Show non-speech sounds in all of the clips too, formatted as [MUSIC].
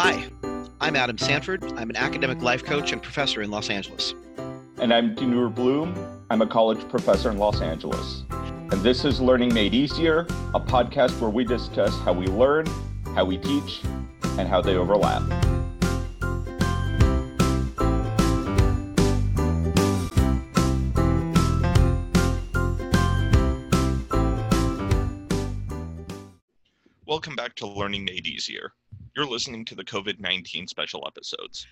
Hi, I'm Adam Sanford. I'm an academic life coach and professor in Los Angeles. And I'm Dinur Bloom. I'm a college professor in Los Angeles. And this is Learning Made Easier, a podcast where we discuss how we learn, how we teach, and how they overlap. Welcome back to Learning Made Easier. You're listening to the COVID 19 special episodes.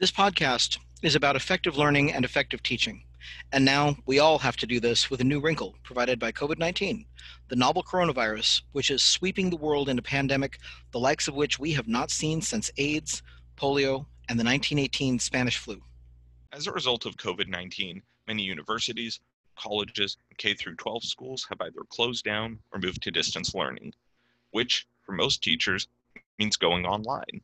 This podcast is about effective learning and effective teaching. And now we all have to do this with a new wrinkle provided by COVID 19, the novel coronavirus, which is sweeping the world in a pandemic, the likes of which we have not seen since AIDS, polio, and the 1918 Spanish flu. As a result of COVID 19, many universities, colleges, and K 12 schools have either closed down or moved to distance learning, which, for most teachers, means going online.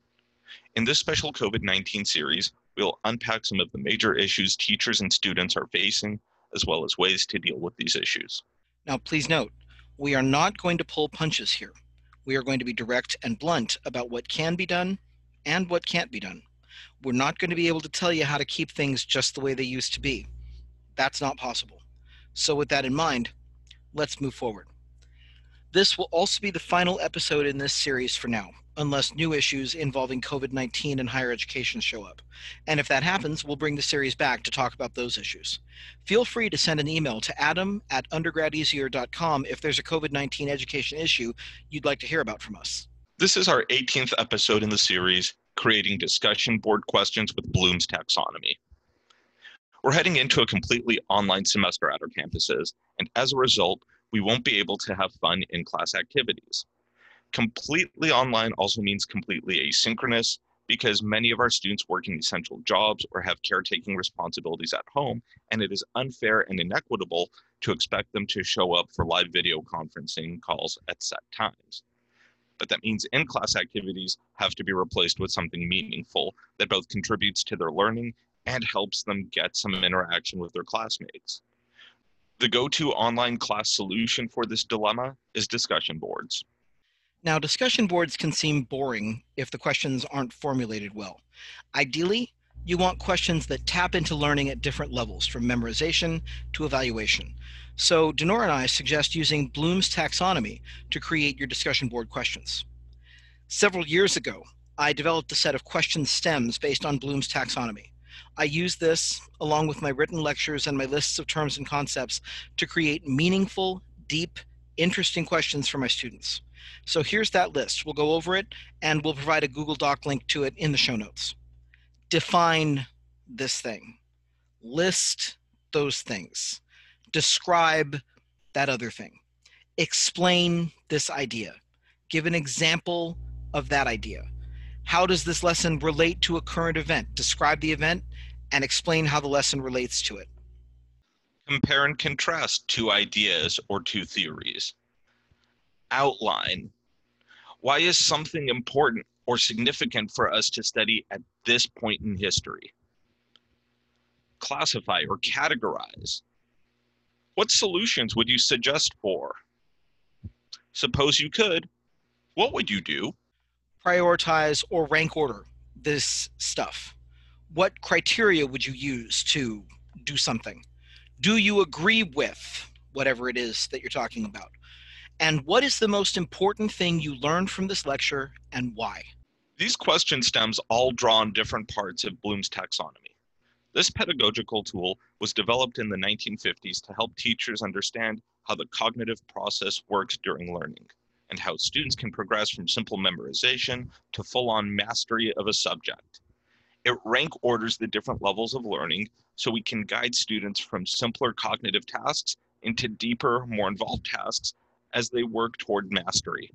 In this special COVID 19 series, we'll unpack some of the major issues teachers and students are facing, as well as ways to deal with these issues. Now, please note, we are not going to pull punches here. We are going to be direct and blunt about what can be done and what can't be done. We're not going to be able to tell you how to keep things just the way they used to be. That's not possible. So, with that in mind, let's move forward. This will also be the final episode in this series for now unless new issues involving COVID 19 and higher education show up. And if that happens, we'll bring the series back to talk about those issues. Feel free to send an email to adam at undergradeasier.com if there's a COVID 19 education issue you'd like to hear about from us. This is our 18th episode in the series, Creating Discussion Board Questions with Bloom's Taxonomy. We're heading into a completely online semester at our campuses, and as a result, we won't be able to have fun in class activities. Completely online also means completely asynchronous because many of our students work in essential jobs or have caretaking responsibilities at home, and it is unfair and inequitable to expect them to show up for live video conferencing calls at set times. But that means in class activities have to be replaced with something meaningful that both contributes to their learning and helps them get some interaction with their classmates. The go to online class solution for this dilemma is discussion boards. Now, discussion boards can seem boring if the questions aren't formulated well. Ideally, you want questions that tap into learning at different levels, from memorization to evaluation. So, Dinur and I suggest using Bloom's taxonomy to create your discussion board questions. Several years ago, I developed a set of question stems based on Bloom's taxonomy. I use this, along with my written lectures and my lists of terms and concepts, to create meaningful, deep, interesting questions for my students. So here's that list. We'll go over it and we'll provide a Google Doc link to it in the show notes. Define this thing, list those things, describe that other thing, explain this idea, give an example of that idea. How does this lesson relate to a current event? Describe the event and explain how the lesson relates to it. Compare and contrast two ideas or two theories outline why is something important or significant for us to study at this point in history? Classify or categorize. What solutions would you suggest for? Suppose you could, what would you do? Prioritize or rank order this stuff. What criteria would you use to do something? Do you agree with whatever it is that you're talking about? And what is the most important thing you learned from this lecture and why? These question stems all draw on different parts of Bloom's taxonomy. This pedagogical tool was developed in the 1950s to help teachers understand how the cognitive process works during learning and how students can progress from simple memorization to full on mastery of a subject. It rank orders the different levels of learning so we can guide students from simpler cognitive tasks into deeper, more involved tasks as they work toward mastery.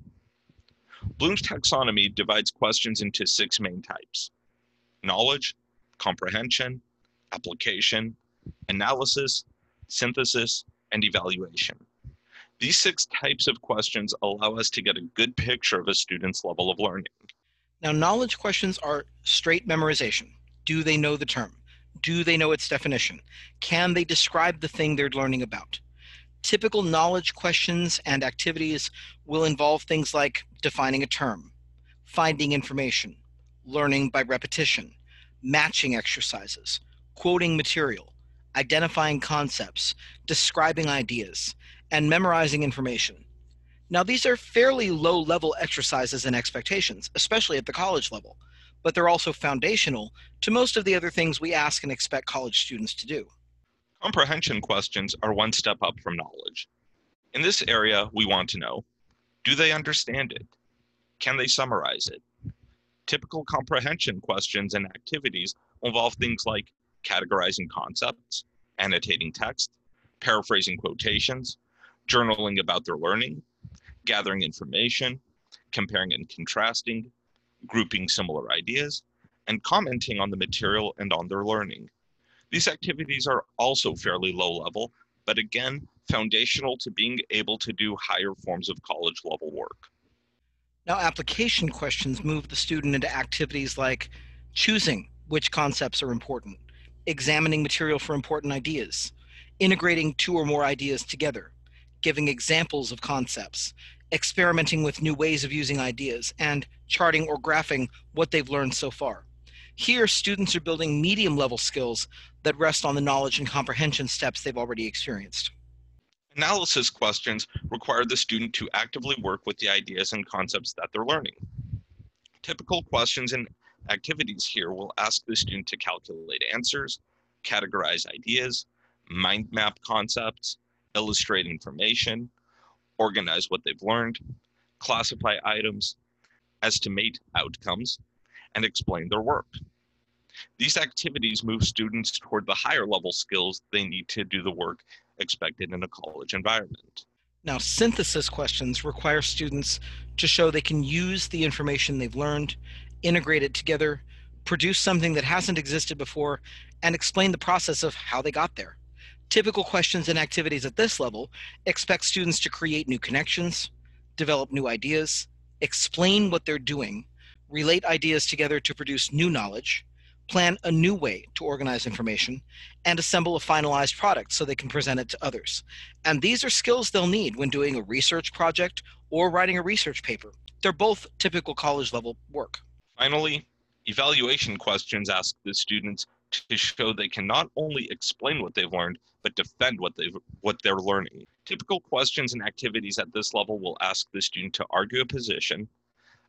Bloom's taxonomy divides questions into six main types knowledge, comprehension, application, analysis, synthesis, and evaluation. These six types of questions allow us to get a good picture of a student's level of learning. Now, knowledge questions are straight memorization. Do they know the term? Do they know its definition? Can they describe the thing they're learning about? Typical knowledge questions and activities will involve things like defining a term, finding information, learning by repetition, matching exercises, quoting material, identifying concepts, describing ideas, and memorizing information. Now, these are fairly low level exercises and expectations, especially at the college level, but they're also foundational to most of the other things we ask and expect college students to do. Comprehension questions are one step up from knowledge. In this area, we want to know do they understand it? Can they summarize it? Typical comprehension questions and activities involve things like categorizing concepts, annotating text, paraphrasing quotations, journaling about their learning, gathering information, comparing and contrasting, grouping similar ideas, and commenting on the material and on their learning. These activities are also fairly low level, but again, foundational to being able to do higher forms of college level work. Now, application questions move the student into activities like choosing which concepts are important, examining material for important ideas, integrating two or more ideas together, giving examples of concepts, experimenting with new ways of using ideas, and charting or graphing what they've learned so far. Here, students are building medium level skills that rest on the knowledge and comprehension steps they've already experienced. Analysis questions require the student to actively work with the ideas and concepts that they're learning. Typical questions and activities here will ask the student to calculate answers, categorize ideas, mind map concepts, illustrate information, organize what they've learned, classify items, estimate outcomes, and explain their work. These activities move students toward the higher level skills they need to do the work expected in a college environment. Now, synthesis questions require students to show they can use the information they've learned, integrate it together, produce something that hasn't existed before, and explain the process of how they got there. Typical questions and activities at this level expect students to create new connections, develop new ideas, explain what they're doing, relate ideas together to produce new knowledge, plan a new way to organize information, and assemble a finalized product so they can present it to others. And these are skills they'll need when doing a research project or writing a research paper. They're both typical college level work. Finally, evaluation questions ask the students to show they can not only explain what they've learned, but defend what they've what they're learning. Typical questions and activities at this level will ask the student to argue a position,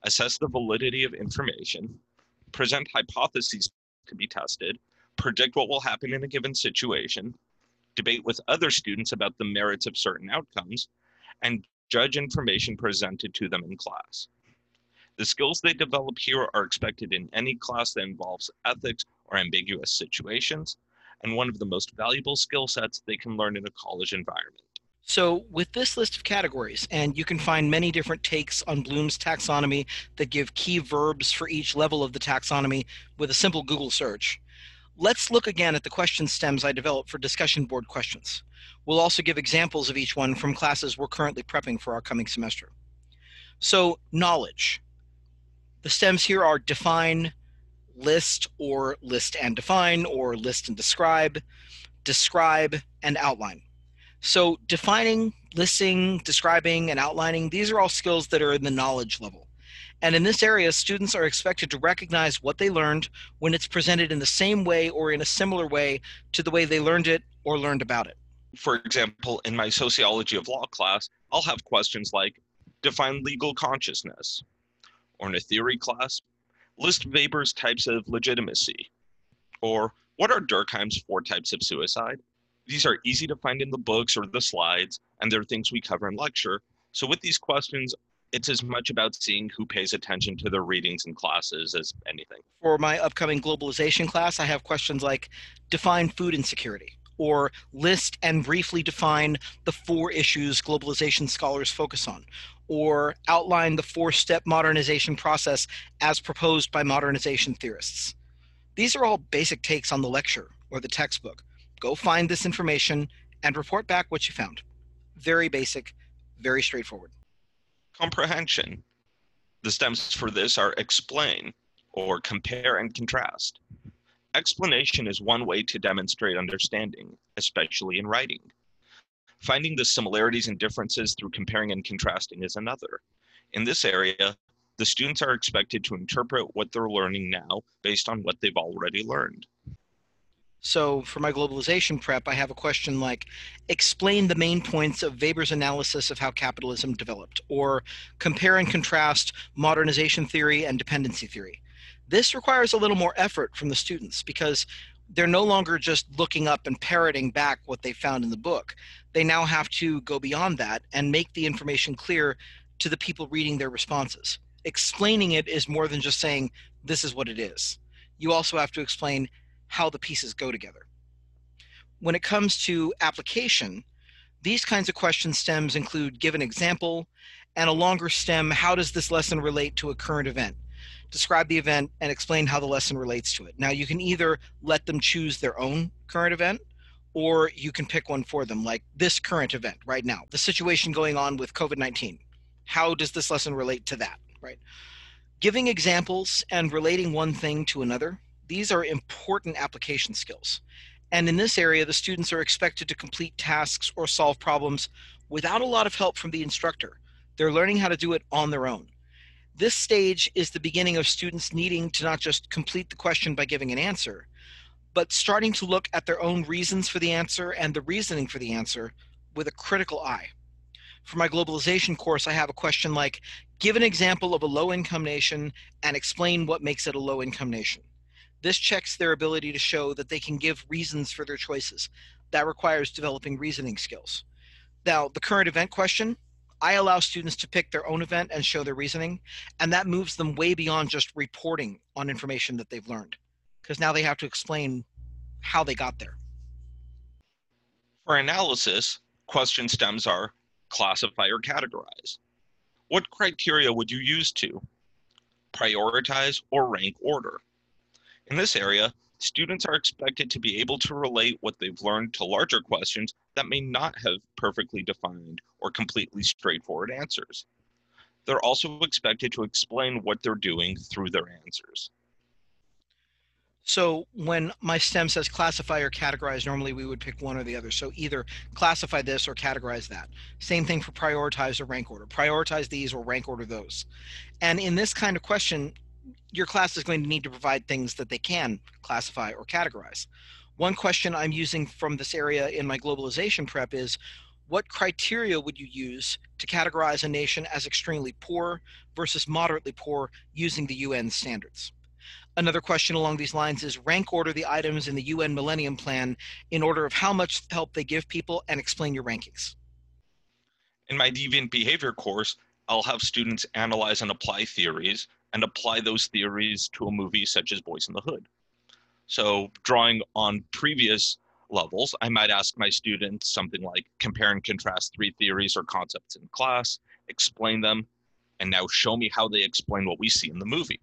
assess the validity of information, present hypotheses to be tested, predict what will happen in a given situation, debate with other students about the merits of certain outcomes, and judge information presented to them in class. The skills they develop here are expected in any class that involves ethics or ambiguous situations, and one of the most valuable skill sets they can learn in a college environment. So, with this list of categories, and you can find many different takes on Bloom's taxonomy that give key verbs for each level of the taxonomy with a simple Google search. Let's look again at the question stems I developed for discussion board questions. We'll also give examples of each one from classes we're currently prepping for our coming semester. So, knowledge. The stems here are define, list, or list and define, or list and describe, describe, and outline. So defining, listing, describing, and outlining, these are all skills that are in the knowledge level. And in this area, students are expected to recognize what they learned when it's presented in the same way or in a similar way to the way they learned it or learned about it. For example, in my sociology of law class, I'll have questions like define legal consciousness. Or in a theory class, list Weber's types of legitimacy. Or what are Durkheim's four types of suicide? These are easy to find in the books or the slides, and they're things we cover in lecture. So with these questions, it's as much about seeing who pays attention to their readings and classes as anything. For my upcoming globalization class, I have questions like define food insecurity or list and briefly define the four issues globalization scholars focus on, or outline the four step modernization process as proposed by modernization theorists. These are all basic takes on the lecture or the textbook, Go find this information and report back what you found. Very basic, very straightforward. Comprehension. The stems for this are explain or compare and contrast. Explanation is one way to demonstrate understanding, especially in writing. Finding the similarities and differences through comparing and contrasting is another. In this area, the students are expected to interpret what they're learning now based on what they've already learned. So for my globalization prep, I have a question like, explain the main points of Weber's analysis of how capitalism developed, or compare and contrast modernization theory and dependency theory. This requires a little more effort from the students because they're no longer just looking up and parroting back what they found in the book. They now have to go beyond that and make the information clear to the people reading their responses. Explaining it is more than just saying, this is what it is. You also have to explain how the pieces go together. When it comes to application, these kinds of question stems include give an example, and a longer stem, how does this lesson relate to a current event? Describe the event and explain how the lesson relates to it. Now, you can either let them choose their own current event, or you can pick one for them, like this current event right now, the situation going on with COVID 19. How does this lesson relate to that, right? Giving examples and relating one thing to another these are important application skills. And in this area, the students are expected to complete tasks or solve problems without a lot of help from the instructor. They're learning how to do it on their own. This stage is the beginning of students needing to not just complete the question by giving an answer, but starting to look at their own reasons for the answer and the reasoning for the answer with a critical eye. For my globalization course, I have a question like Give an example of a low income nation and explain what makes it a low income nation. This checks their ability to show that they can give reasons for their choices. That requires developing reasoning skills. Now, the current event question, I allow students to pick their own event and show their reasoning, and that moves them way beyond just reporting on information that they've learned, because now they have to explain how they got there. For analysis, question stems are classify or categorize. What criteria would you use to prioritize or rank order? In this area, students are expected to be able to relate what they've learned to larger questions that may not have perfectly defined or completely straightforward answers. They're also expected to explain what they're doing through their answers. So when my stem says classify or categorize, normally we would pick one or the other. So either classify this or categorize that. Same thing for prioritize or rank order. Prioritize these or rank order those. And in this kind of question, your class is going to need to provide things that they can classify or categorize. One question I'm using from this area in my globalization prep is what criteria would you use to categorize a nation as extremely poor versus moderately poor using the UN standards? Another question along these lines is rank order the items in the UN Millennium Plan in order of how much help they give people and explain your rankings. In my deviant behavior course, I'll have students analyze and apply theories and apply those theories to a movie such as Boyz n the Hood. So, drawing on previous levels, I might ask my students something like compare and contrast three theories or concepts in class, explain them, and now show me how they explain what we see in the movie.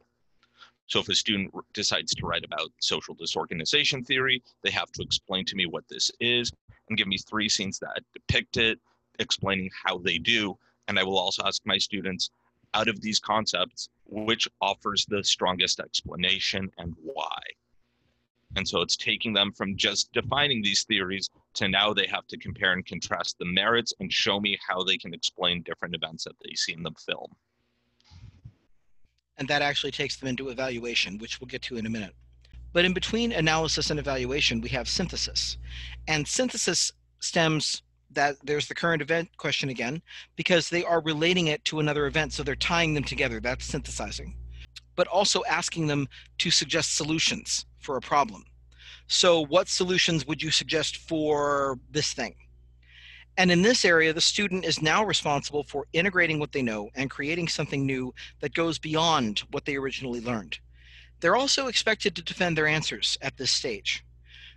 So if a student decides to write about social disorganization theory, they have to explain to me what this is and give me three scenes that depict it, explaining how they do. And I will also ask my students, out of these concepts, which offers the strongest explanation and why. And so it's taking them from just defining these theories to now they have to compare and contrast the merits and show me how they can explain different events that they see in the film. And that actually takes them into evaluation, which we'll get to in a minute. But in between analysis and evaluation, we have synthesis. And synthesis stems that there's the current event question again because they are relating it to another event so they're tying them together. That's synthesizing. But also asking them to suggest solutions for a problem. So what solutions would you suggest for this thing? And in this area the student is now responsible for integrating what they know and creating something new that goes beyond what they originally learned. They're also expected to defend their answers at this stage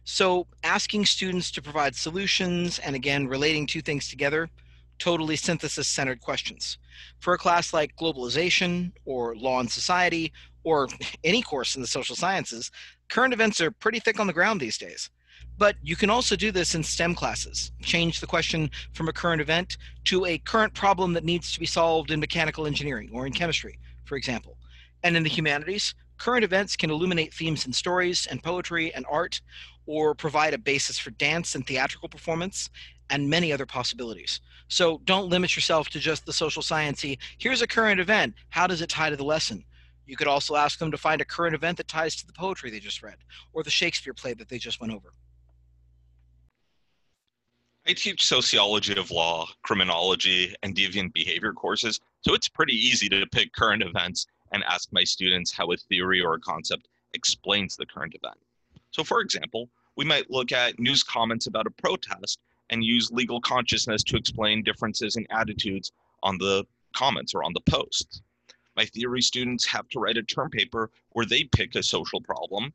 so asking students to provide solutions and again, relating two things together, totally synthesis centered questions. For a class like globalization or law and society or [LAUGHS] any course in the social sciences, current events are pretty thick on the ground these days. But you can also do this in STEM classes. Change the question from a current event to a current problem that needs to be solved in mechanical engineering or in chemistry, for example. And in the humanities, current events can illuminate themes in stories and poetry and art, or provide a basis for dance and theatrical performance, and many other possibilities. So don't limit yourself to just the social sciencey. Here's a current event. How does it tie to the lesson? You could also ask them to find a current event that ties to the poetry they just read or the Shakespeare play that they just went over. I teach sociology of law, criminology, and deviant behavior courses, so it's pretty easy to pick current events and ask my students how a theory or a concept explains the current event. So, for example, we might look at news comments about a protest and use legal consciousness to explain differences in attitudes on the comments or on the posts. My theory students have to write a term paper where they pick a social problem.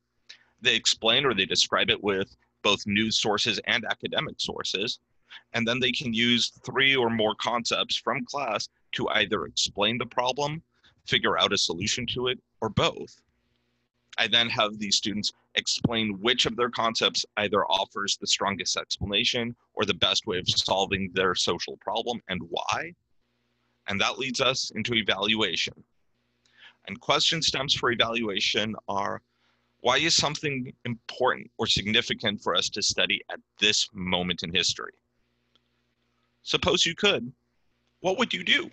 They explain or they describe it with both news sources and academic sources. And then they can use three or more concepts from class to either explain the problem, figure out a solution to it, or both. I then have these students explain which of their concepts either offers the strongest explanation or the best way of solving their social problem and why. And that leads us into evaluation. And question stems for evaluation are why is something important or significant for us to study at this moment in history? Suppose you could, what would you do?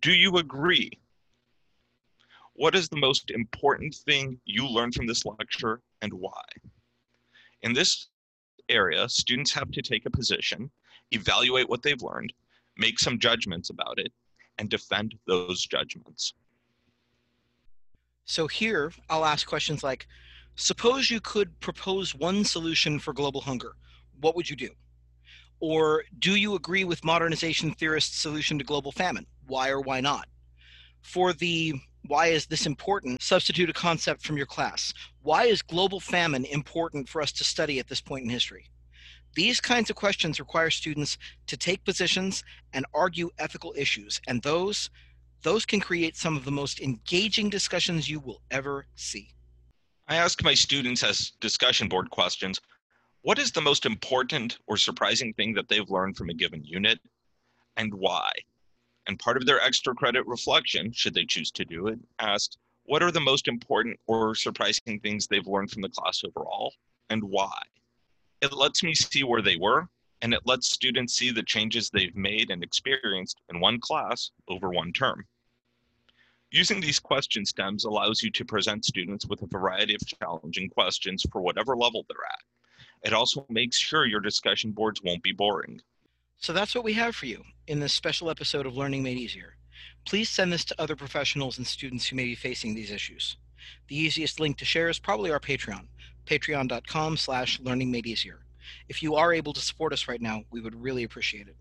Do you agree what is the most important thing you learned from this lecture and why? In this area, students have to take a position, evaluate what they've learned, make some judgments about it, and defend those judgments. So here, I'll ask questions like, suppose you could propose one solution for global hunger. What would you do? Or do you agree with modernization theorists' solution to global famine? Why or why not? For the why is this important? Substitute a concept from your class. Why is global famine important for us to study at this point in history? These kinds of questions require students to take positions and argue ethical issues, and those those can create some of the most engaging discussions you will ever see. I ask my students as discussion board questions, what is the most important or surprising thing that they've learned from a given unit and why? And part of their extra credit reflection, should they choose to do it, asked, what are the most important or surprising things they've learned from the class overall and why? It lets me see where they were, and it lets students see the changes they've made and experienced in one class over one term. Using these question stems allows you to present students with a variety of challenging questions for whatever level they're at. It also makes sure your discussion boards won't be boring. So that's what we have for you in this special episode of Learning Made Easier. Please send this to other professionals and students who may be facing these issues. The easiest link to share is probably our Patreon, patreon.com slash learning made easier. If you are able to support us right now, we would really appreciate it.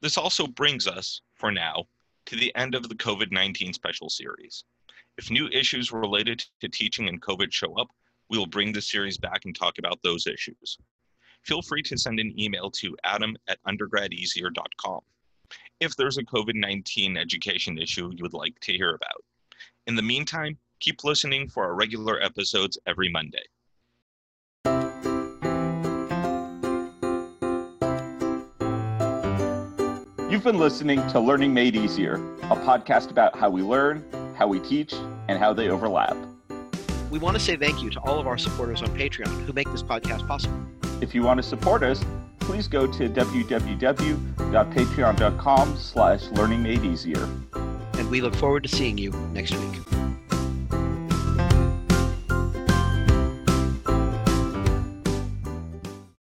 This also brings us, for now, to the end of the COVID 19 special series. If new issues related to teaching and COVID show up, we will bring the series back and talk about those issues feel free to send an email to adam at undergradeasier.com if there's a COVID 19 education issue you would like to hear about. In the meantime, keep listening for our regular episodes every Monday. You've been listening to Learning Made Easier, a podcast about how we learn, how we teach, and how they overlap. We want to say thank you to all of our supporters on Patreon who make this podcast possible. If you want to support us, please go to www.patreon.com slash learningmadeeasier. And we look forward to seeing you next week.